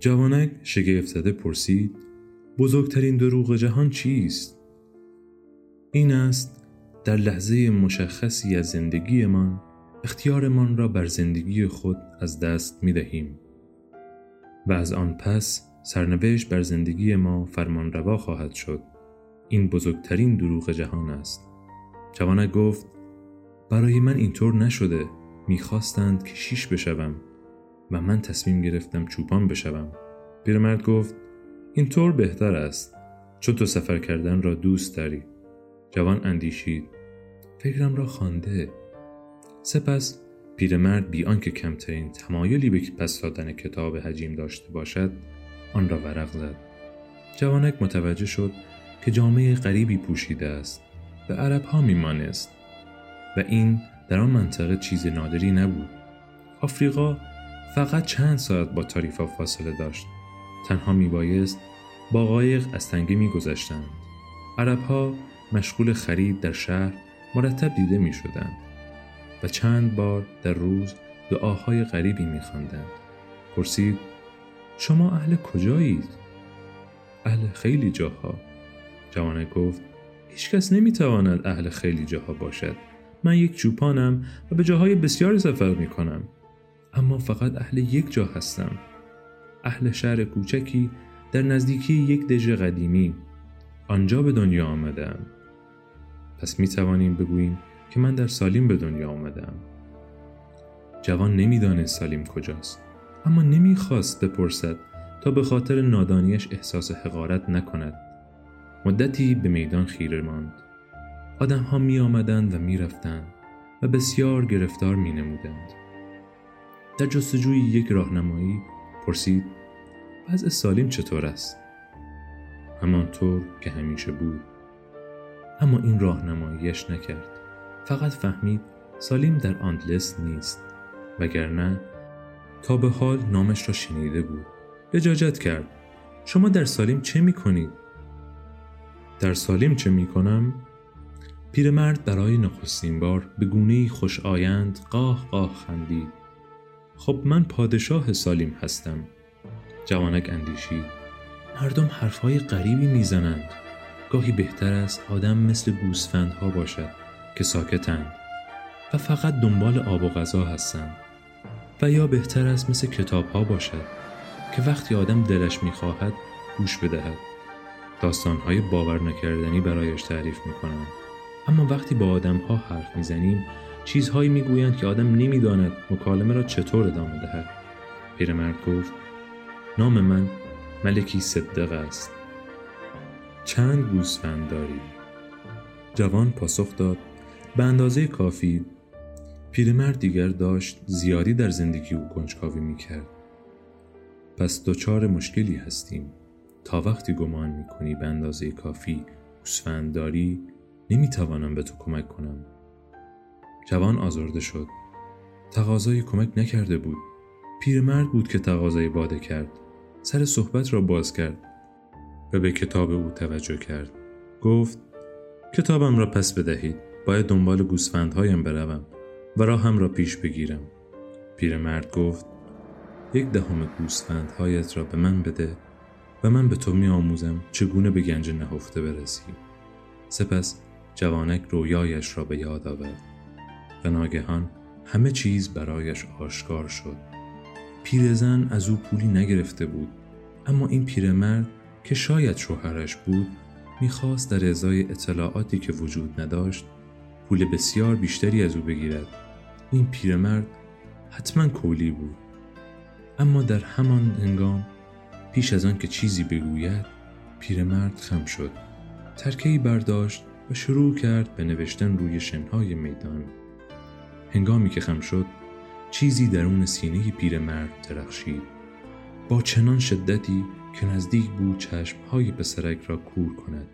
جوانک شگفت زده پرسید بزرگترین دروغ جهان چیست؟ این است در لحظه مشخصی از زندگیمان اختیارمان را بر زندگی خود از دست می دهیم و از آن پس سرنوشت بر زندگی ما فرمان روا خواهد شد. این بزرگترین دروغ جهان است. جوانک گفت برای من اینطور نشده. می‌خواستند که شیش بشوم. و من تصمیم گرفتم چوپان بشوم. پیرمرد گفت اینطور بهتر است. چون تو سفر کردن را دوست داری. جوان اندیشید. فکرم را خوانده. سپس پیرمرد بی آنکه کمترین تمایلی به پس دادن کتاب حجیم داشته باشد آن را ورق زد. جوانک متوجه شد که جامعه غریبی پوشیده است. به عرب ها میمانست. و این در آن منطقه چیز نادری نبود. آفریقا فقط چند ساعت با تاریفا فاصله داشت. تنها میبایست با قایق از تنگه میگذشتند. عربها مشغول خرید در شهر مرتب دیده می شدند و چند بار در روز دعاهای غریبی می خواندند. پرسید شما اهل کجایید؟ اهل خیلی جاها. جوانه گفت هیچکس نمی‌تواند اهل خیلی جاها باشد. من یک چوپانم و به جاهای بسیاری سفر می کنم اما فقط اهل یک جا هستم. اهل شهر کوچکی در نزدیکی یک دژ قدیمی. آنجا به دنیا آمدم. پس می توانیم بگوییم که من در سالیم به دنیا آمدم. جوان نمی‌دانست سالیم کجاست اما نمی‌خواست بپرسد تا به خاطر نادانیش احساس حقارت نکند. مدتی به میدان خیره ماند. آدم ها می آمدند و می رفتند و بسیار گرفتار می نمودند. در جستجوی یک راهنمایی پرسید وضع سالیم چطور است؟ همانطور که همیشه بود اما این راهنماییش نکرد فقط فهمید سالیم در آندلس نیست وگرنه تا به حال نامش را شنیده بود لجاجت کرد شما در سالیم چه می کنید؟ در سالیم چه می کنم؟ پیرمرد برای نخستین بار به گونه خوش آیند قاه قاه خندید خب من پادشاه سالیم هستم. جوانک اندیشید مردم حرفهای غریبی می‌زنند. گاهی بهتر است آدم مثل گوسفندها باشد که ساکتند و فقط دنبال آب و غذا هستند و یا بهتر است مثل کتابها باشد که وقتی آدم دلش می‌خواهد گوش بدهد. داستانهای باور نکردنی برایش تعریف می‌کنند اما وقتی با آدمها حرف می‌زنیم چیزهایی می‌گویند که آدم نمی‌داند مکالمه را چطور ادامه دهد. پیرمرد گفت نام من ملکی صدق است. چند گوسفند داری؟ جوان پاسخ داد به اندازه کافی. پیرمرد دیگر داشت زیادی در زندگی او کنجکاوی می‌کرد. پس دچار مشکلی هستیم. تا وقتی گمان می‌کنی به اندازه کافی گوسفند داری نمی‌توانم به تو کمک کنم. جوان آزرده شد. تقاضای کمک نکرده بود. پیرمرد بود که تقاضای باده کرد. سر صحبت را باز کرد و به کتاب او توجه کرد. گفت کتابم را پس بدهید. باید دنبال گوسفندهایم بروم و راهم را پیش بگیرم. پیرمرد گفت یک دهم گوسفندهایت را به من بده و من به تو می آموزم چگونه به گنج نهفته برسی. سپس جوانک رویایش را به یاد آورد. و ناگهان همه چیز برایش آشکار شد. پیرزن از او پولی نگرفته بود اما این پیرمرد که شاید شوهرش بود می‌خواست در ازای اطلاعاتی که وجود نداشت پول بسیار بیشتری از او بگیرد. این پیرمرد حتما کولی بود. اما در همان هنگام پیش از آن که چیزی بگوید پیرمرد خم شد. ترکهی برداشت و شروع کرد به نوشتن روی شنهای میدان. هنگامی که خم شد چیزی درون سینه پیرمرد درخشید. با چنان شدتی که نزدیک بود چشمهای پسرک را کور کند.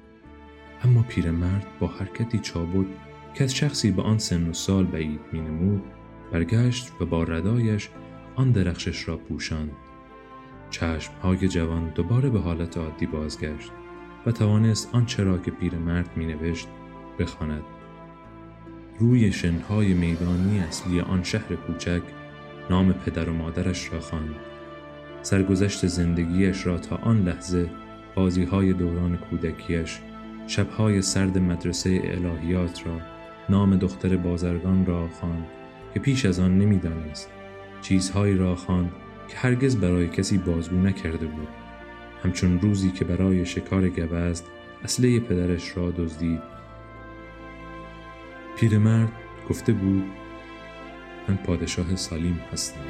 اما پیرمرد با حرکتی چابک که از شخصی به آن سن و سال بعید مینمود برگشت و با ردایش آن درخشش را پوشاند. چشمهای جوان دوباره به حالت عادی بازگشت و توانست آنچه را که پیرمرد مینوشت بخواند. روی شنهای میدانی اصلی آن شهر کوچک نام پدر و مادرش را خواند. سرگذشت زندگیش را تا آن لحظه بازی های دوران کودکیش شبهای سرد مدرسه الهیات را نام دختر بازرگان را خواند که پیش از آن نمی‌دانست. چیزهایی را خواند که هرگز برای کسی بازگو نکرده بود. همچون روزی که برای شکار گوزد اصله پدرش را دزدید. پیرمرد گفته بود من پادشاه سالیم هستم.